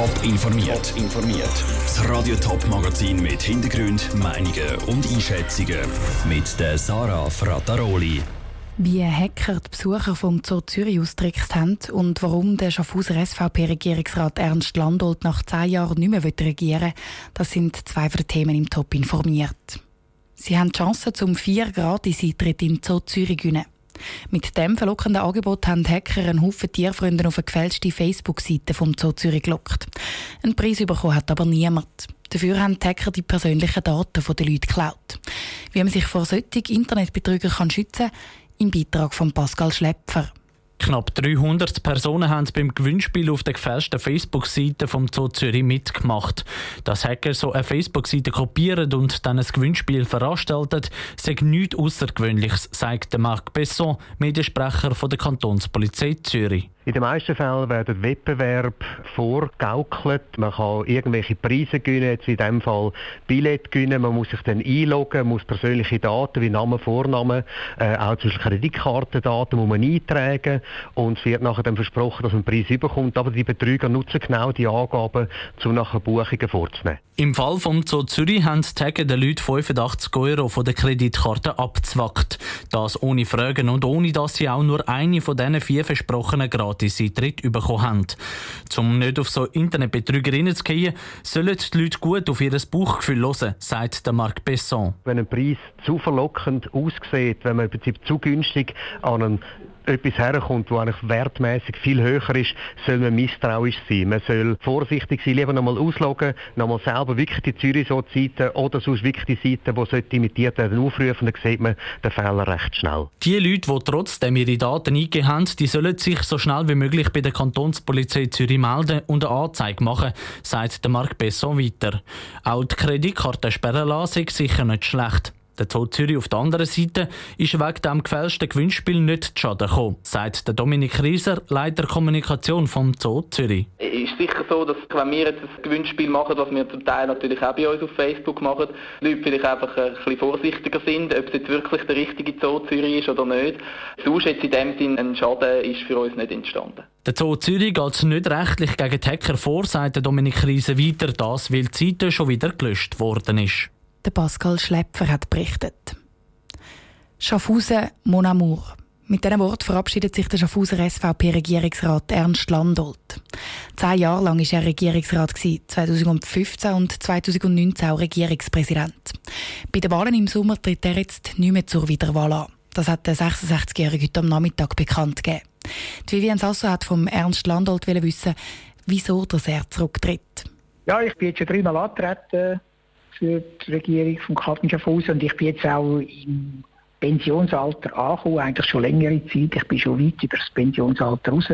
Top informiert. informiert. Das Radio Top Magazin mit Hintergrund, Meinungen und Einschätzungen mit der Sarah Frataroli. Wie Hacker die Besucher vom Zoo Zürich ausgetrickst haben und warum der Schaffhauser SVP-Regierungsrat Ernst Landolt nach zehn Jahren nicht mehr regieren will, das sind zwei den Themen im Top informiert. Sie haben die Chance zum vier gratis Eintritt im Zoo Zürich gewinnen. Mit dem verlockenden Angebot haben Hacker einen Haufen Tierfreunde auf eine gefälschte Facebook-Seite vom Zoo Zürich gelockt. Einen Preis bekommen hat aber niemand. Dafür haben die Hacker die persönlichen Daten der Leute geklaut. Wie man sich vor solchen Internetbetrügern schützen kann, im Beitrag von Pascal Schlepfer. Knapp 300 Personen haben beim Gewinnspiel auf der gefälschten Facebook-Seite vom Zoo Zürich mitgemacht. Dass Hacker so eine Facebook-Seite kopieren und dann ein Gewinnspiel veranstalten, sei nichts Außergewöhnliches, sagt Marc Besson, Mediensprecher von der Kantonspolizei Zürich. In den meisten Fällen werden Wettbewerb vorgaukelt. Man kann irgendwelche Preise gewinnen, jetzt in diesem Fall Billett gewinnen. Man muss sich dann einloggen, muss persönliche Daten wie Name, Vorname, äh, auch zum Beispiel Kreditkartendaten muss man eintragen und es wird nachher dann versprochen, dass man einen Preis bekommt. Aber die Betrüger nutzen genau die Angaben, um nachher Buchungen vorzunehmen. Im Fall vom Zoo Zürich haben die Tage den Leuten 85 Euro von der Kreditkarte abzwackt. Das ohne Fragen und ohne, dass sie auch nur eine von diesen vier versprochenen Gratis-Eintritt bekommen haben. Um nicht auf so Internetbetrüger zu gehen, sollen die Leute gut auf ihr Bauchgefühl hören, sagt Marc Besson. Wenn ein Preis zu verlockend aussieht, wenn man im Prinzip zu günstig an einen etwas herkommt, das eigentlich wertmäßig viel höher ist, soll man misstrauisch sein. Man soll vorsichtig sein, lieber nochmal ausloggen, nochmal selber wirklich die Zürich-Seite oder sonst wirklich die Seite, die imitiert werden, aufrufen, dann sieht man den Fehler recht schnell. Die Leute, die trotzdem ihre Daten eingegeben haben, die sollen sich so schnell wie möglich bei der Kantonspolizei Zürich melden und eine Anzeige machen, sagt Marc Besson weiter. Auch die Kreditkarte sperren lassen sicher nicht schlecht. Der Zoo Zürich auf der anderen Seite ist wegen dem gefälschten Gewinnspiel nicht zu Schaden gekommen, sagt der Dominik Rieser, Leiter Kommunikation vom Zoo Zürich. Es ist sicher so, dass wenn wir jetzt ein Gewinnspiel machen, was wir zum Teil natürlich auch bei uns auf Facebook machen, die Leute vielleicht einfach ein bisschen vorsichtiger sind, ob es jetzt wirklich der richtige Zoo Zürich ist oder nicht. Sonst jetzt in dem Sinne ein Schaden ist für uns nicht entstanden. Der Zoo Zürich geht nicht rechtlich gegen die Hacker vor, sagt Dominik Rieser weiter, das weil die Seite schon wieder gelöscht worden ist. Der Pascal Schlepfer hat berichtet. Schaffhausen, Mon Amour. Mit diesem Wort verabschiedet sich der Schaffhauser SVP-Regierungsrat Ernst Landolt. Zehn Jahre lang war er Regierungsrat, 2015 und 2019 auch Regierungspräsident. Bei den Wahlen im Sommer tritt er jetzt nicht mehr zur Wiederwahl an. Das hat der 66-Jährige heute am Nachmittag bekannt gegeben. Die Vivian Sasso hat vom Ernst Landolt wissen, wieso er zurücktritt. Ja, ich bin jetzt schon dreimal angetreten für die Regierung von Kanton und ich bin jetzt auch im Pensionsalter angekommen, eigentlich schon längere Zeit. Ich bin schon weit über das Pensionsalter raus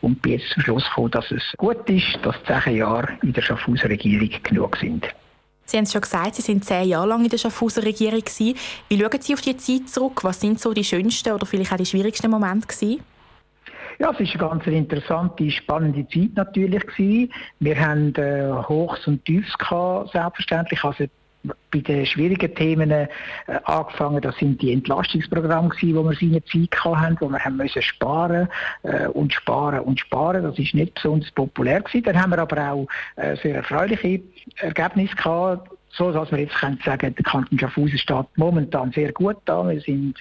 und bin jetzt zum Schluss gekommen, dass es gut ist, dass zehn Jahre in der Schaffhauser Regierung genug sind. Sie haben es schon gesagt, Sie sind zehn Jahre lang in der Schaffhauser Regierung. Wie schauen Sie auf die Zeit zurück? Was sind so die schönsten oder vielleicht auch die schwierigsten Momente gewesen? Ja, es war eine ganz interessante, spannende Zeit natürlich. Gewesen. Wir haben äh, Hochs und Tiefs selbstverständlich. Also bei den schwierigen Themen äh, angefangen. Das sind die Entlastungsprogramme wo wir seine Zeit hatten, wo wir haben müssen sparen äh, und sparen und sparen. Das ist nicht besonders populär gewesen. Dann haben wir aber auch äh, sehr erfreuliche Ergebnisse gehabt so dass wir jetzt können sagen, der Kanton Schaffhausen steht momentan sehr gut da. Wir sind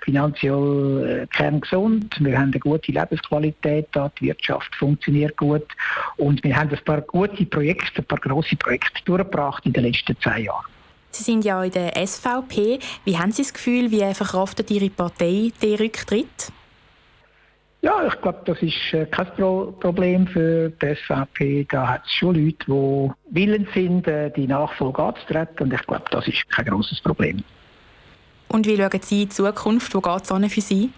finanziell äh, kerngesund, wir haben eine gute Lebensqualität da, die Wirtschaft funktioniert gut und wir haben ein paar gute Projekte, ein paar grosse Projekte durchgebracht in den letzten zwei Jahren. Sie sind ja in der SVP. Wie haben Sie das Gefühl, wie verkraftet Ihre Partei den Rücktritt? Ja, ich glaube, das ist äh, kein Pro Problem für die SVP. Da hat es schon Leute, die willens sind, äh, die Nachfolge anzutreten. Und ich glaube, das ist kein großes Problem. Und wie schauen Sie in die Zukunft? Wo geht es für Sie?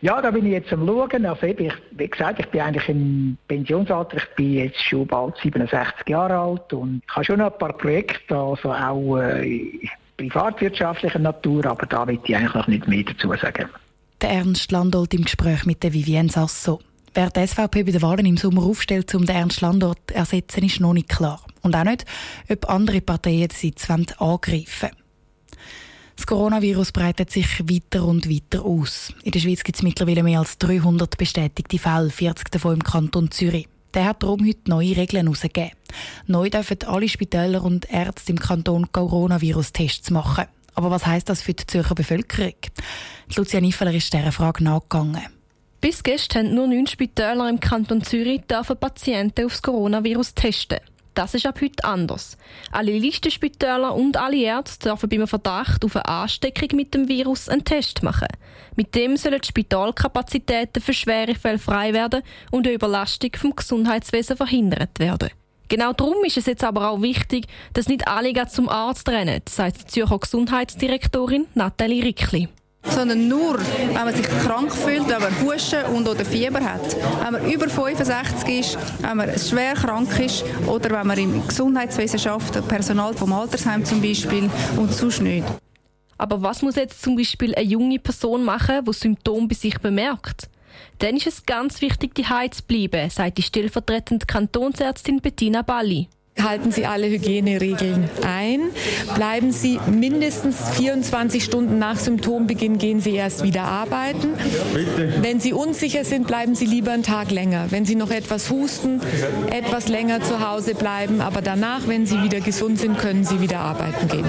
Ja, da bin ich jetzt am Schauen. Also eben, ich, wie gesagt, ich bin eigentlich im Pensionsalter. Ich bin jetzt schon bald 67 Jahre alt und ich habe schon noch ein paar Projekte, also auch äh, privatwirtschaftlicher Natur, aber da will ich eigentlich noch nicht mehr dazu sagen. Der Ernst Landolt im Gespräch mit der Vivienne Sasso. Wer die SVP bei den Wahlen im Sommer aufstellt, um den Ernst Landolt zu ersetzen, ist noch nicht klar. Und auch nicht, ob andere Parteien Sitz angreifen Das Coronavirus breitet sich weiter und weiter aus. In der Schweiz gibt es mittlerweile mehr als 300 bestätigte Fälle, 40 davon im Kanton Zürich. Der hat darum heute neue Regeln herausgegeben. Neu dürfen alle Spitäler und Ärzte im Kanton Coronavirus-Tests machen. Aber was heisst das für die Zürcher Bevölkerung? Lucia Niffeler ist dieser Frage nachgegangen. Bis gestern haben nur neun Spitäler im Kanton Zürich Patienten aufs Coronavirus testen. Das ist ab heute anders. Alle Listenspitäler und alle Ärzte dürfen beim Verdacht auf eine Ansteckung mit dem Virus einen Test machen. Mit dem sollen die Spitalkapazitäten für schwere Fälle frei werden und eine Überlastung vom Gesundheitswesen verhindert werden. Genau darum ist es jetzt aber auch wichtig, dass nicht alle zum Arzt rennen, sagt die Zürcher Gesundheitsdirektorin Nathalie Rickli sondern nur, wenn man sich krank fühlt, wenn man Husten und oder Fieber hat. Wenn man über 65 ist, wenn man schwer krank ist oder wenn man im Gesundheitswesen schafft, Personal vom Altersheim zum Beispiel und sonst nicht. Aber was muss jetzt zum Beispiel eine junge Person machen, die Symptome bei sich bemerkt? Dann ist es ganz wichtig, die zu bleiben, sagt die stellvertretende Kantonsärztin Bettina Balli. Halten Sie alle Hygieneregeln ein. Bleiben Sie mindestens 24 Stunden nach Symptombeginn, gehen Sie erst wieder arbeiten. Wenn Sie unsicher sind, bleiben Sie lieber einen Tag länger. Wenn Sie noch etwas husten, etwas länger zu Hause bleiben. Aber danach, wenn Sie wieder gesund sind, können Sie wieder arbeiten gehen.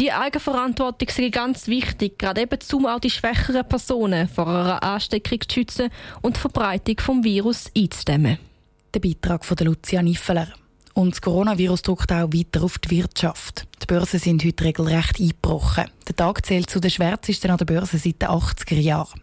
Die Eigenverantwortung ist ganz wichtig, gerade eben um auch die schwächeren Personen vor einer Ansteckung zu schützen und die Verbreitung des Virus einzudämmen. Der Beitrag von Lucia Niffeler. Und das Coronavirus drückt auch weiter auf die Wirtschaft. Die Börsen sind heute regelrecht eingebrochen. Der Tag zählt zu den schwärzesten an der Börse seit den 80er Jahren.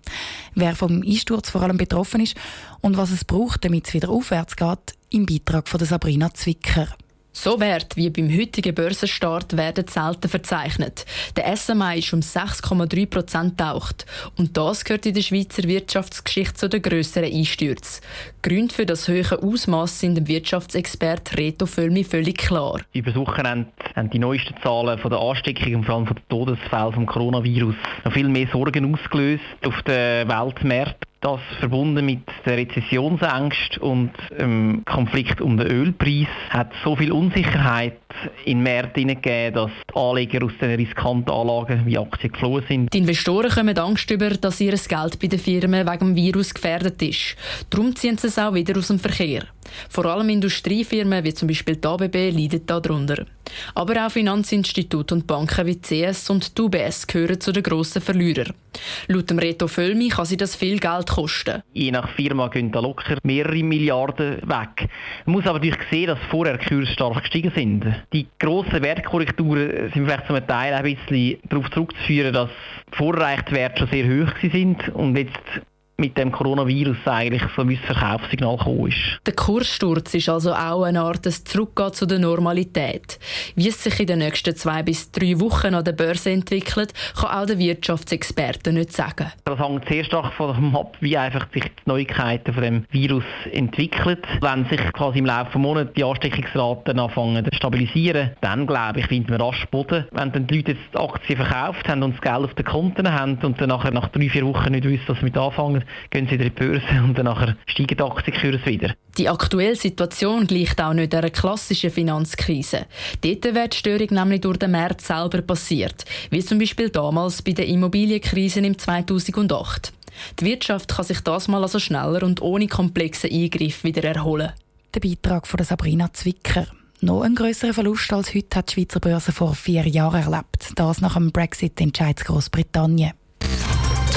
Wer vom Einsturz vor allem betroffen ist und was es braucht, damit es wieder aufwärts geht, im Beitrag von Sabrina Zwicker. So Werte wie beim heutigen Börsenstart werden selten verzeichnet. Der SMI ist um 6,3 Prozent taucht. Und das gehört in der Schweizer Wirtschaftsgeschichte zu den grösseren Einstürzen. Gründe für das hohe Ausmaß sind dem Wirtschaftsexperte Reto Völmi völlig klar. Über das Wochenende haben die neuesten Zahlen von der Ansteckung und vor allem von den Todesfällen vom Coronavirus noch viel mehr Sorgen ausgelöst auf den Weltmärkten. Das verbunden mit der Rezessionsängst und dem Konflikt um den Ölpreis hat so viel Unsicherheit in Märkte hineingegeben, dass die Anleger aus den riskanten Anlagen wie Aktien geflohen sind. Die Investoren kommen Angst über, dass ihr Geld bei den Firmen wegen dem Virus gefährdet ist. Darum ziehen sie es auch wieder aus dem Verkehr. Vor allem Industriefirmen wie zum Beispiel die ABB leiden darunter. Aber auch Finanzinstitute und Banken wie CS und die UBS gehören zu den grossen Verlierern. Laut dem Reto Völmi kann sie das viel Geld kosten. Je nach Firma gehen da locker mehrere Milliarden weg. Man muss aber natürlich sehen, dass vorher die Kurse stark gestiegen sind. Die grossen Wertkorrekturen sind vielleicht zum Teil ein bisschen darauf zurückzuführen, dass vorreicht Werte schon sehr hoch sind und jetzt mit dem Coronavirus eigentlich so ein Verkaufssignal gekommen ist. Der Kurssturz ist also auch eine Art des Zurückgehen zu der Normalität. Wie es sich in den nächsten zwei bis drei Wochen an der Börse entwickelt, kann auch der Wirtschaftsexperte nicht sagen. Das hängt sehr stark davon ab, wie einfach sich die Neuigkeiten von dem Virus entwickeln. Wenn sich quasi im Laufe des Monats die Ansteckungsraten anfangen zu stabilisieren, dann glaube ich, finden wir rasch Boden. Wenn dann die Leute jetzt die Aktien verkauft haben und das Geld auf den Konten haben und dann nachher nach drei, vier Wochen nicht wissen, was sie mit anfangen, gehen sie in die Börse und dann steigen die Aktienkurs wieder. Die aktuelle Situation gleicht auch nicht einer klassischen Finanzkrise. Dort wird die Störung nämlich durch den Markt selber passiert, wie zum Beispiel damals bei der Immobilienkrise im 2008. Die Wirtschaft kann sich das mal also schneller und ohne komplexe Eingriff wieder erholen. Der Beitrag von Sabrina Zwicker. Noch einen grösseren Verlust als heute hat die Schweizer Börse vor vier Jahren erlebt. Das nach dem Brexit-Entscheid Großbritannien.